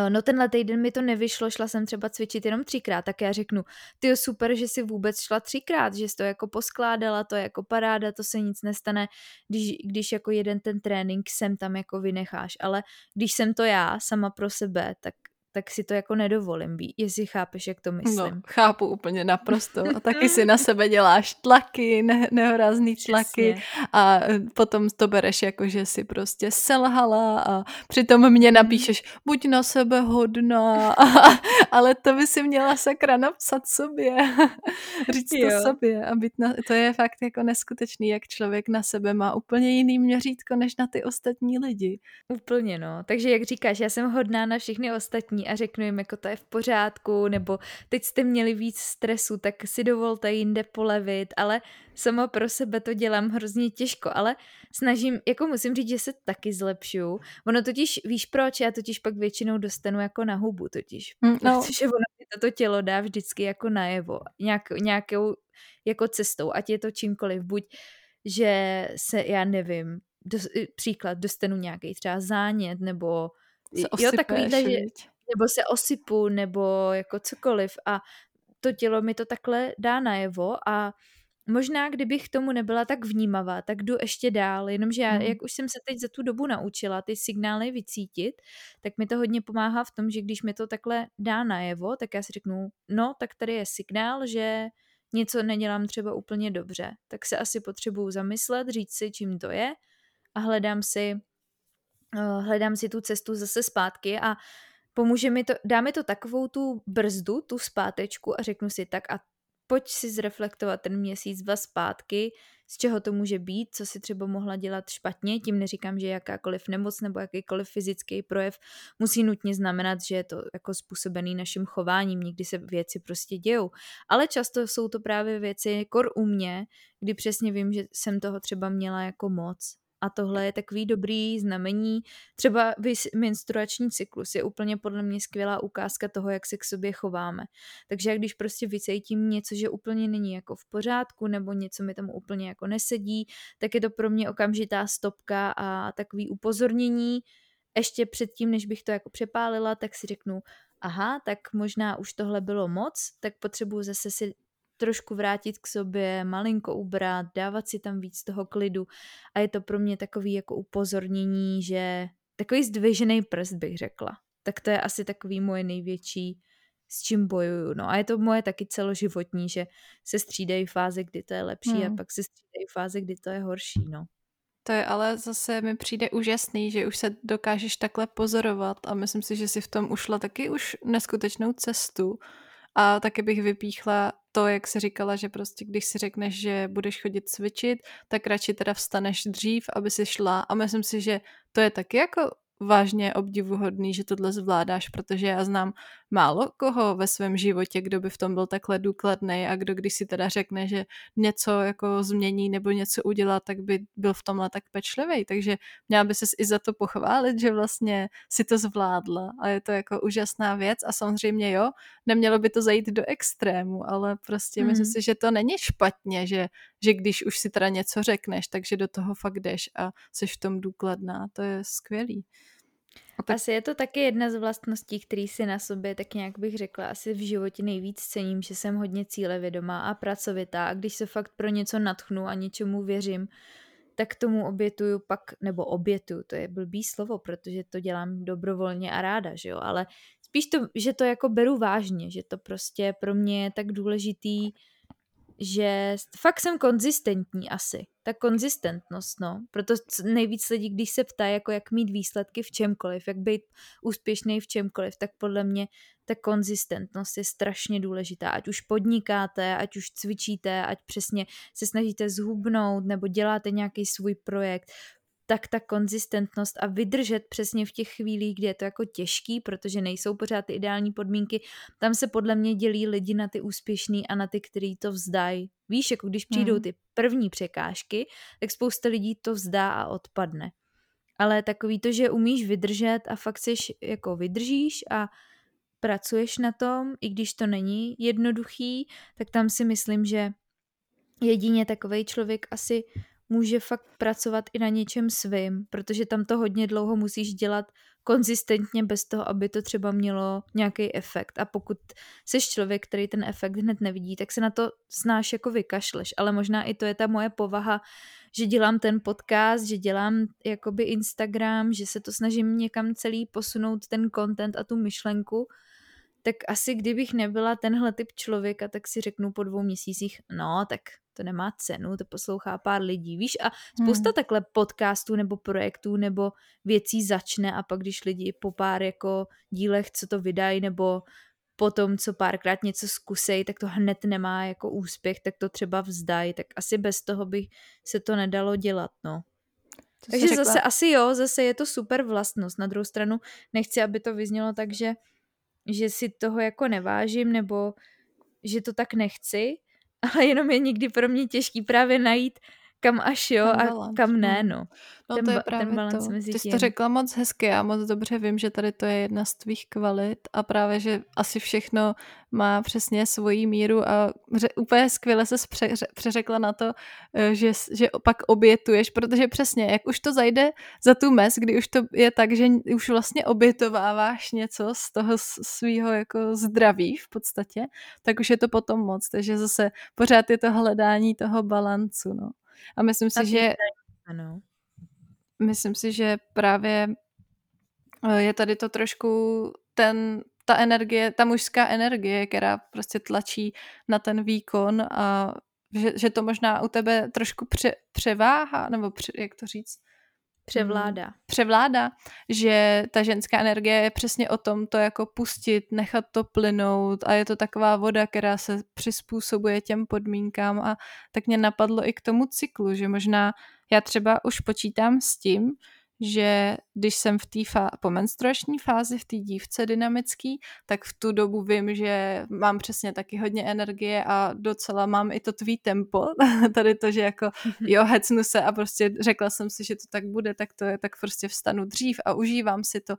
no tenhle týden mi to nevyšlo, šla jsem třeba cvičit jenom třikrát, tak já řeknu, ty super, že si vůbec šla třikrát, že jsi to jako poskládala, to je jako paráda, to se nic nestane, když, když jako jeden ten trénink sem tam jako vynecháš, ale když jsem to já sama pro sebe, tak tak si to jako nedovolím, jestli chápeš, jak to myslím. No, chápu úplně naprosto. A taky si na sebe děláš tlaky, ne- nehorázný tlaky Přesně. a e, potom to bereš jako, že si prostě selhala a přitom mě mhm. napíšeš, buď na sebe hodná, ale to by si měla sakra napsat sobě. Říct jo. to sobě a být na, to je fakt jako neskutečný, jak člověk na sebe má úplně jiný měřítko, než na ty ostatní lidi. Úplně no, takže jak říkáš, já jsem hodná na všechny ostatní a řeknu jim, jako to je v pořádku, nebo teď jste měli víc stresu, tak si dovolte jinde polevit, ale sama pro sebe to dělám hrozně těžko, ale snažím, jako musím říct, že se taky zlepšuju. Ono totiž, víš proč, já totiž pak většinou dostanu jako na hubu totiž, mm, no. protože ono toto tělo dá vždycky jako najevo, nějak, nějakou jako cestou, ať je to čímkoliv, buď že se, já nevím, do, příklad, dostanu nějaký třeba zánět, nebo jo, takovýhle, že, nebo se osypu, nebo jako cokoliv. A to tělo mi to takhle dá najevo. A možná, kdybych tomu nebyla tak vnímavá, tak jdu ještě dál, jenomže já, hmm. jak už jsem se teď za tu dobu naučila ty signály vycítit, tak mi to hodně pomáhá v tom, že když mi to takhle dá najevo, tak já si řeknu, no, tak tady je signál, že něco nedělám třeba úplně dobře, tak se asi potřebuju zamyslet, říct si, čím to je a hledám si, uh, hledám si tu cestu zase zpátky. A pomůže mi to, dá mi to takovou tu brzdu, tu zpátečku a řeknu si tak a pojď si zreflektovat ten měsíc dva zpátky, z čeho to může být, co si třeba mohla dělat špatně, tím neříkám, že jakákoliv nemoc nebo jakýkoliv fyzický projev musí nutně znamenat, že je to jako způsobený naším chováním, někdy se věci prostě dějou, ale často jsou to právě věci kor u mě, kdy přesně vím, že jsem toho třeba měla jako moc A tohle je takový dobrý znamení. Třeba menstruační cyklus je úplně podle mě skvělá ukázka toho, jak se k sobě chováme. Takže když prostě vycejtím něco, že úplně není jako v pořádku, nebo něco mi tam úplně jako nesedí, tak je to pro mě okamžitá stopka a takový upozornění. Ještě předtím, než bych to jako přepálila, tak si řeknu, aha, tak možná už tohle bylo moc, tak potřebuji zase si trošku vrátit k sobě, malinko ubrat, dávat si tam víc toho klidu a je to pro mě takový jako upozornění, že takový zdvižený prst bych řekla. Tak to je asi takový moje největší, s čím bojuju. No a je to moje taky celoživotní, že se střídají fáze, kdy to je lepší hmm. a pak se střídají fáze, kdy to je horší, no. To je ale zase mi přijde úžasný, že už se dokážeš takhle pozorovat a myslím si, že si v tom ušla taky už neskutečnou cestu. A taky bych vypíchla to, jak se říkala, že prostě když si řekneš, že budeš chodit cvičit, tak radši teda vstaneš dřív, aby si šla. A myslím si, že to je taky jako vážně obdivuhodný, že tohle zvládáš, protože já znám málo koho ve svém životě, kdo by v tom byl takhle důkladný a kdo když si teda řekne, že něco jako změní nebo něco udělá, tak by byl v tomhle tak pečlivý. Takže měla by ses i za to pochválit, že vlastně si to zvládla a je to jako úžasná věc a samozřejmě jo, nemělo by to zajít do extrému, ale prostě mm. myslím si, že to není špatně, že, že když už si teda něco řekneš, takže do toho fakt jdeš a jsi v tom důkladná. To je skvělý. Tak... Asi je to taky jedna z vlastností, který si na sobě, tak nějak bych řekla, asi v životě nejvíc cením, že jsem hodně cílevědomá a pracovitá a když se fakt pro něco natchnu a něčemu věřím, tak tomu obětuju pak, nebo obětuju, to je blbý slovo, protože to dělám dobrovolně a ráda, že jo, ale spíš to, že to jako beru vážně, že to prostě pro mě je tak důležitý, že fakt jsem konzistentní asi. Ta konzistentnost, no. Proto nejvíc lidí, když se ptá, jako jak mít výsledky v čemkoliv, jak být úspěšný v čemkoliv, tak podle mě ta konzistentnost je strašně důležitá. Ať už podnikáte, ať už cvičíte, ať přesně se snažíte zhubnout nebo děláte nějaký svůj projekt tak ta konzistentnost a vydržet přesně v těch chvílích, kdy je to jako těžký, protože nejsou pořád ty ideální podmínky, tam se podle mě dělí lidi na ty úspěšný a na ty, kteří to vzdají. Víš, jako když přijdou hmm. ty první překážky, tak spousta lidí to vzdá a odpadne. Ale takový to, že umíš vydržet a fakt si jako vydržíš a pracuješ na tom, i když to není jednoduchý, tak tam si myslím, že jedině takový člověk asi může fakt pracovat i na něčem svým, protože tam to hodně dlouho musíš dělat konzistentně bez toho, aby to třeba mělo nějaký efekt. A pokud jsi člověk, který ten efekt hned nevidí, tak se na to snáš jako vykašleš. Ale možná i to je ta moje povaha, že dělám ten podcast, že dělám jakoby Instagram, že se to snažím někam celý posunout ten content a tu myšlenku, tak asi kdybych nebyla tenhle typ člověka, tak si řeknu po dvou měsících, no tak to nemá cenu, to poslouchá pár lidí, víš, a spousta hmm. takhle podcastů nebo projektů nebo věcí začne a pak když lidi po pár jako dílech, co to vydají, nebo potom, co párkrát něco zkusej, tak to hned nemá jako úspěch, tak to třeba vzdají, tak asi bez toho by se to nedalo dělat, no. To Takže zase asi jo, zase je to super vlastnost. Na druhou stranu nechci, aby to vyznělo tak, že, že si toho jako nevážím, nebo že to tak nechci, ale jenom je někdy pro mě těžký právě najít kam až jo ten a balance. kam ne, no. No ten, to je právě ten to. Mezi Ty jsi to řekla moc hezky, já moc dobře vím, že tady to je jedna z tvých kvalit a právě, že asi všechno má přesně svoji míru a ře, úplně skvěle se pře, přeřekla na to, eh, že, že pak obětuješ, protože přesně, jak už to zajde za tu mes, kdy už to je tak, že už vlastně obětováváš něco z toho svého jako zdraví v podstatě, tak už je to potom moc, takže zase pořád je to hledání toho balancu, no. A myslím si, že ano. myslím si, že právě eh, je tady to trošku ten, ta energie, ta mužská energie, která prostě tlačí na ten výkon a že, že to možná u tebe trošku pře, převáhá, nebo pře, jak to říct, Převládá. Převládá, že ta ženská energie je přesně o tom to jako pustit, nechat to plynout a je to taková voda, která se přizpůsobuje těm podmínkám a tak mě napadlo i k tomu cyklu, že možná já třeba už počítám s tím, že když jsem v té fá- po menstruační fázi, v té dívce dynamický, tak v tu dobu vím, že mám přesně taky hodně energie a docela mám i to tvý tempo, tady to, že jako jo, hecnu se a prostě řekla jsem si, že to tak bude, tak to je, tak prostě vstanu dřív a užívám si to.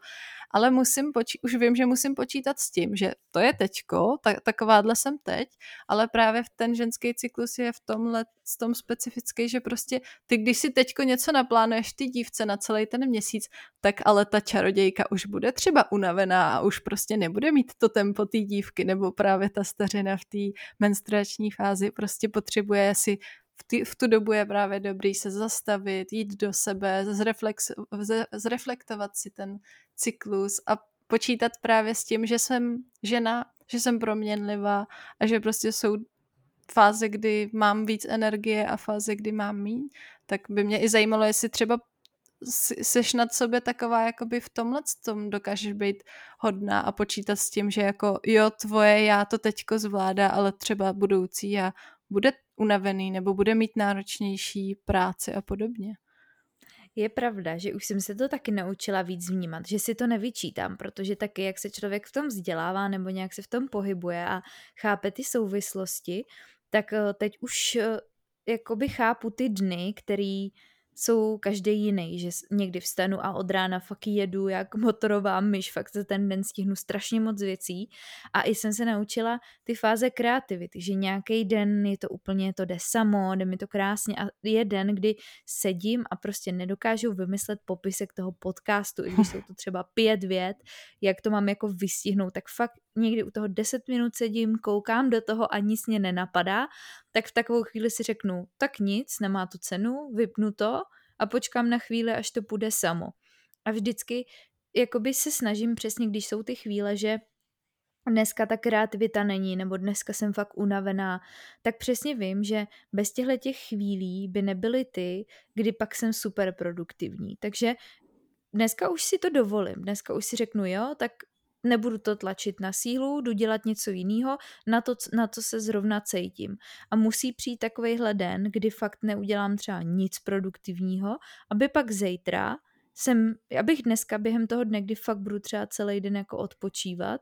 Ale musím počí- už vím, že musím počítat s tím, že to je teďko, tak, takováhle jsem teď, ale právě v ten ženský cyklus je v tomhle s tom specifický, že prostě ty, když si teďko něco naplánuješ ty dívce na celý ten měsíc, tak ale ta čarodějka už bude třeba unavená a už prostě nebude mít to tempo té dívky, nebo právě ta stařena v té menstruační fázi prostě potřebuje si v, tý, v tu dobu je právě dobrý se zastavit, jít do sebe, zreflex, zreflektovat si ten cyklus a počítat právě s tím, že jsem žena, že jsem proměnlivá a že prostě jsou fáze, kdy mám víc energie a fáze, kdy mám míň, tak by mě i zajímalo, jestli třeba seš nad sobě taková, jakoby v tomhle tom dokážeš být hodná a počítat s tím, že jako jo, tvoje já to teďko zvládá, ale třeba budoucí já bude unavený nebo bude mít náročnější práci a podobně. Je pravda, že už jsem se to taky naučila víc vnímat, že si to nevyčítám, protože taky jak se člověk v tom vzdělává nebo nějak se v tom pohybuje a chápe ty souvislosti, tak eh, teď už eh, jakoby chápu ty dny, který jsou každý jiný, že někdy vstanu a od rána fakt jedu jak motorová myš, fakt za ten den stihnu strašně moc věcí. A i jsem se naučila ty fáze kreativity, že nějaký den je to úplně, to jde samo, jde mi to krásně a je den, kdy sedím a prostě nedokážu vymyslet popisek toho podcastu, i když jsou to třeba pět vět, jak to mám jako vystihnout, tak fakt někdy u toho 10 minut sedím, koukám do toho a nic mě nenapadá, tak v takovou chvíli si řeknu, tak nic, nemá to cenu, vypnu to a počkám na chvíli, až to půjde samo. A vždycky jakoby se snažím přesně, když jsou ty chvíle, že dneska ta kreativita není, nebo dneska jsem fakt unavená, tak přesně vím, že bez těchto těch chvílí by nebyly ty, kdy pak jsem super produktivní. Takže dneska už si to dovolím, dneska už si řeknu, jo, tak nebudu to tlačit na sílu, jdu dělat něco jiného, na to, na co se zrovna cítím. A musí přijít takovýhle den, kdy fakt neudělám třeba nic produktivního, aby pak zítra jsem, abych dneska během toho dne, kdy fakt budu třeba celý den jako odpočívat,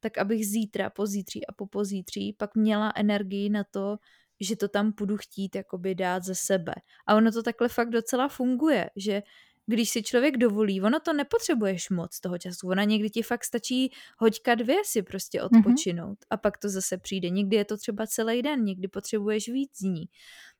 tak abych zítra, pozítří a popozítří pak měla energii na to, že to tam budu chtít jakoby dát ze sebe. A ono to takhle fakt docela funguje, že když si člověk dovolí, ono to nepotřebuješ moc toho času, ona někdy ti fakt stačí hoďka dvě si prostě mhm. odpočinout mm-hmm. a pak to zase přijde. Někdy je to třeba celý den, někdy potřebuješ víc dní.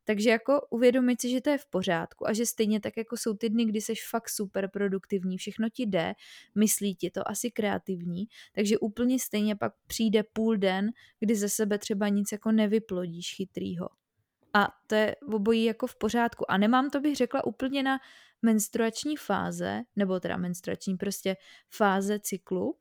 Takže jako uvědomit si, že to je v pořádku a že stejně tak jako jsou ty dny, kdy jsi fakt super produktivní, všechno ti jde, myslí ti to asi kreativní, takže úplně stejně pak přijde půl den, kdy ze sebe třeba nic jako nevyplodíš chytrýho. A to je obojí jako v pořádku. A nemám to bych řekla úplně na menstruační fáze, nebo teda menstruační prostě fáze cyklu,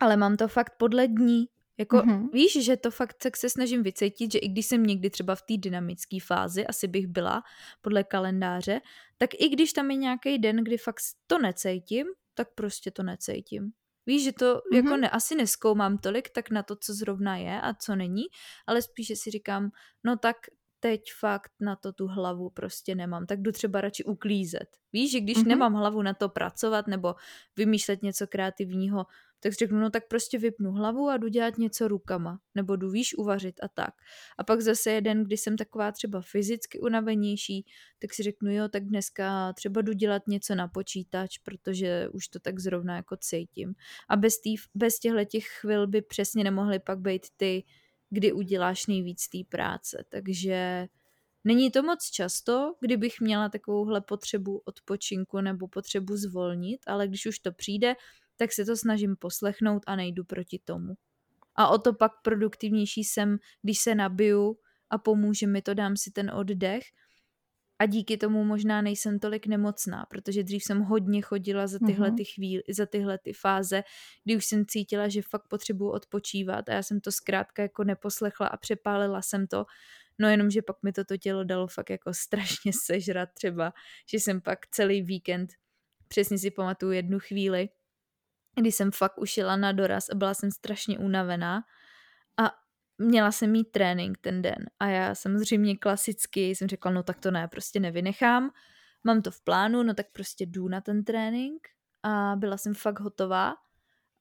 ale mám to fakt podle dní. Jako mm-hmm. víš, že to fakt tak se snažím vycítit, že i když jsem někdy třeba v té dynamické fázi, asi bych byla podle kalendáře, tak i když tam je nějaký den, kdy fakt to necítím, tak prostě to necítím. Víš, že to mm-hmm. jako ne, asi neskoumám tolik tak na to, co zrovna je a co není, ale spíše si říkám, no tak teď fakt na to tu hlavu prostě nemám, tak jdu třeba radši uklízet. Víš, že když mm-hmm. nemám hlavu na to pracovat nebo vymýšlet něco kreativního, tak si řeknu, no tak prostě vypnu hlavu a jdu dělat něco rukama, nebo jdu víš uvařit a tak. A pak zase jeden, kdy jsem taková třeba fyzicky unavenější, tak si řeknu, jo, tak dneska třeba jdu dělat něco na počítač, protože už to tak zrovna jako cítím. A bez, tý, bez těchto těch chvil by přesně nemohly pak být ty kdy uděláš nejvíc té práce. Takže není to moc často, kdybych měla takovouhle potřebu odpočinku nebo potřebu zvolnit, ale když už to přijde, tak se to snažím poslechnout a nejdu proti tomu. A o to pak produktivnější jsem, když se nabiju a pomůže mi to, dám si ten oddech a díky tomu možná nejsem tolik nemocná, protože dřív jsem hodně chodila za tyhle mhm. ty chvíle, za tyhle ty fáze, kdy už jsem cítila, že fakt potřebuji odpočívat a já jsem to zkrátka jako neposlechla a přepálila jsem to, no jenom, že pak mi toto tělo dalo fakt jako strašně sežrat třeba, že jsem pak celý víkend, přesně si pamatuju jednu chvíli, kdy jsem fakt ušila na doraz a byla jsem strašně unavená a měla jsem mít trénink ten den a já samozřejmě klasicky jsem řekla, no tak to ne, prostě nevynechám. mám to v plánu, no tak prostě jdu na ten trénink a byla jsem fakt hotová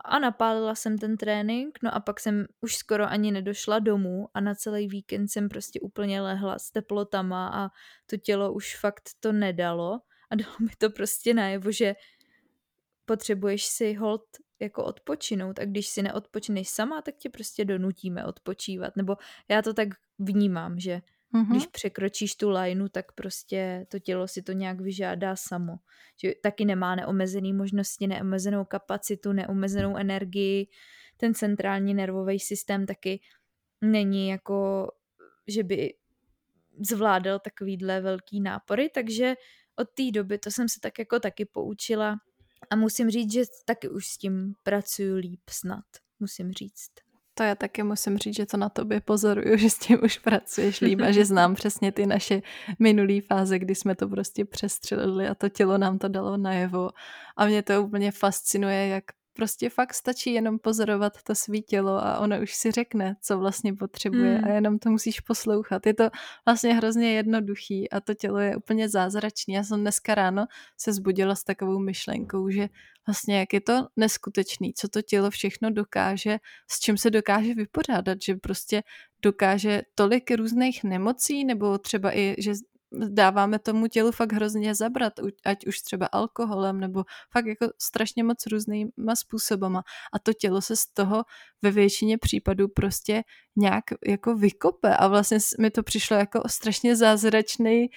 a napálila jsem ten trénink, no a pak jsem už skoro ani nedošla domů a na celý víkend jsem prostě úplně lehla s teplotama a to tělo už fakt to nedalo a dalo mi to prostě najevo, že potřebuješ si hold jako odpočinout a když si neodpočineš sama, tak tě prostě donutíme odpočívat. Nebo já to tak vnímám, že mm-hmm. když překročíš tu lineu, tak prostě to tělo si to nějak vyžádá samo. Že taky nemá neomezený možnosti, neomezenou kapacitu, neomezenou energii. Ten centrální nervový systém taky není jako, že by zvládal takovýhle velký nápory, takže od té doby to jsem se tak jako taky poučila a musím říct, že taky už s tím pracuju líp snad, musím říct. To já taky musím říct, že to na tobě pozoruju, že s tím už pracuješ líp a že znám přesně ty naše minulé fáze, kdy jsme to prostě přestřelili a to tělo nám to dalo najevo. A mě to úplně fascinuje, jak prostě fakt stačí jenom pozorovat to svý tělo a ono už si řekne, co vlastně potřebuje hmm. a jenom to musíš poslouchat. Je to vlastně hrozně jednoduchý a to tělo je úplně zázračný. Já jsem dneska ráno se zbudila s takovou myšlenkou, že vlastně jak je to neskutečný, co to tělo všechno dokáže, s čím se dokáže vypořádat, že prostě dokáže tolik různých nemocí, nebo třeba i, že dáváme tomu tělu fakt hrozně zabrat, ať už třeba alkoholem, nebo fakt jako strašně moc různýma způsobama. A to tělo se z toho ve většině případů prostě nějak jako vykope a vlastně mi to přišlo jako strašně zázračný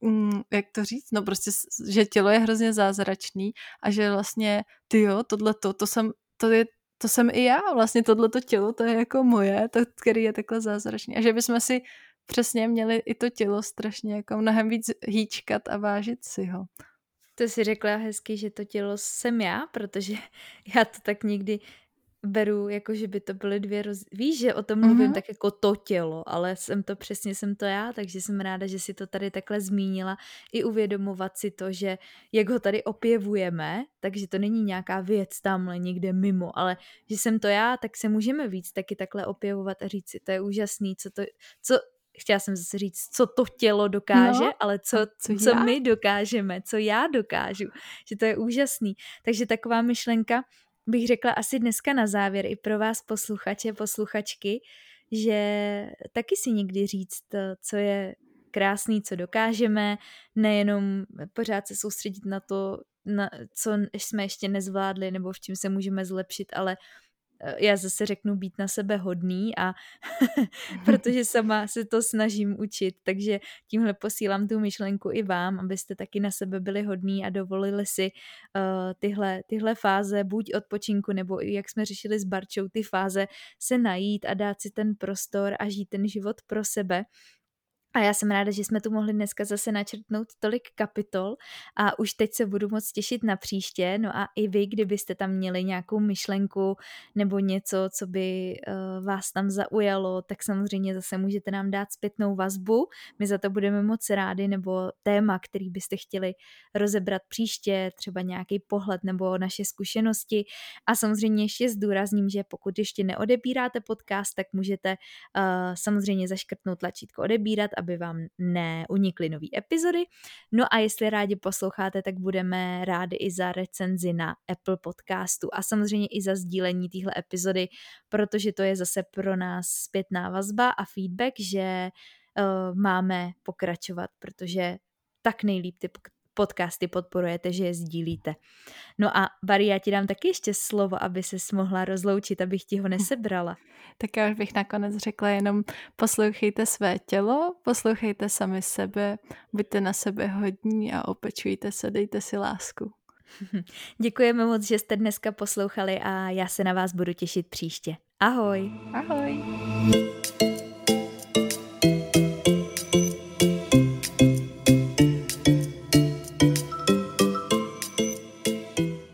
mm, jak to říct, no prostě, že tělo je hrozně zázračný a že vlastně, ty jo, tohle to, to jsem, to je to jsem i já, vlastně tohleto tělo, to je jako moje, to, který je takhle zázračný. A že bychom si přesně měli i to tělo strašně jako mnohem víc hýčkat a vážit si ho. To si řekla hezky, že to tělo jsem já, protože já to tak někdy beru, jako že by to byly dvě roz... Víš, že o tom mluvím mm-hmm. tak jako to tělo, ale jsem to přesně, jsem to já, takže jsem ráda, že si to tady takhle zmínila. I uvědomovat si to, že jak ho tady opěvujeme, takže to není nějaká věc tamhle někde mimo, ale že jsem to já, tak se můžeme víc taky takhle opěvovat a říct si, to je úžasný, co to, co, chtěla jsem zase říct, co to tělo dokáže, no, ale co, co, co my dokážeme, co já dokážu, že to je úžasný. Takže taková myšlenka bych řekla asi dneska na závěr i pro vás posluchače, posluchačky, že taky si někdy říct, co je krásný, co dokážeme, nejenom pořád se soustředit na to, na co jsme ještě nezvládli nebo v čem se můžeme zlepšit, ale já zase řeknu být na sebe hodný a protože sama se to snažím učit, takže tímhle posílám tu myšlenku i vám, abyste taky na sebe byli hodní a dovolili si uh, tyhle, tyhle fáze, buď odpočinku, nebo jak jsme řešili s Barčou, ty fáze se najít a dát si ten prostor a žít ten život pro sebe, a já jsem ráda, že jsme tu mohli dneska zase načrtnout tolik kapitol a už teď se budu moc těšit na příště. No a i vy, kdybyste tam měli nějakou myšlenku nebo něco, co by uh, vás tam zaujalo, tak samozřejmě zase můžete nám dát zpětnou vazbu. My za to budeme moc rádi, nebo téma, který byste chtěli rozebrat příště, třeba nějaký pohled nebo naše zkušenosti. A samozřejmě ještě zdůrazním, že pokud ještě neodebíráte podcast, tak můžete uh, samozřejmě zaškrtnout tlačítko odebírat aby vám neunikly nové epizody. No a jestli rádi posloucháte, tak budeme rádi i za recenzi na Apple podcastu a samozřejmě i za sdílení téhle epizody, protože to je zase pro nás zpětná vazba a feedback, že uh, máme pokračovat, protože tak nejlíp ty podcasty podporujete, že je sdílíte. No a Bari, já ti dám taky ještě slovo, aby se mohla rozloučit, abych ti ho nesebrala. Tak já už bych nakonec řekla jenom poslouchejte své tělo, poslouchejte sami sebe, buďte na sebe hodní a opečujte se, dejte si lásku. Děkujeme moc, že jste dneska poslouchali a já se na vás budu těšit příště. Ahoj. Ahoj.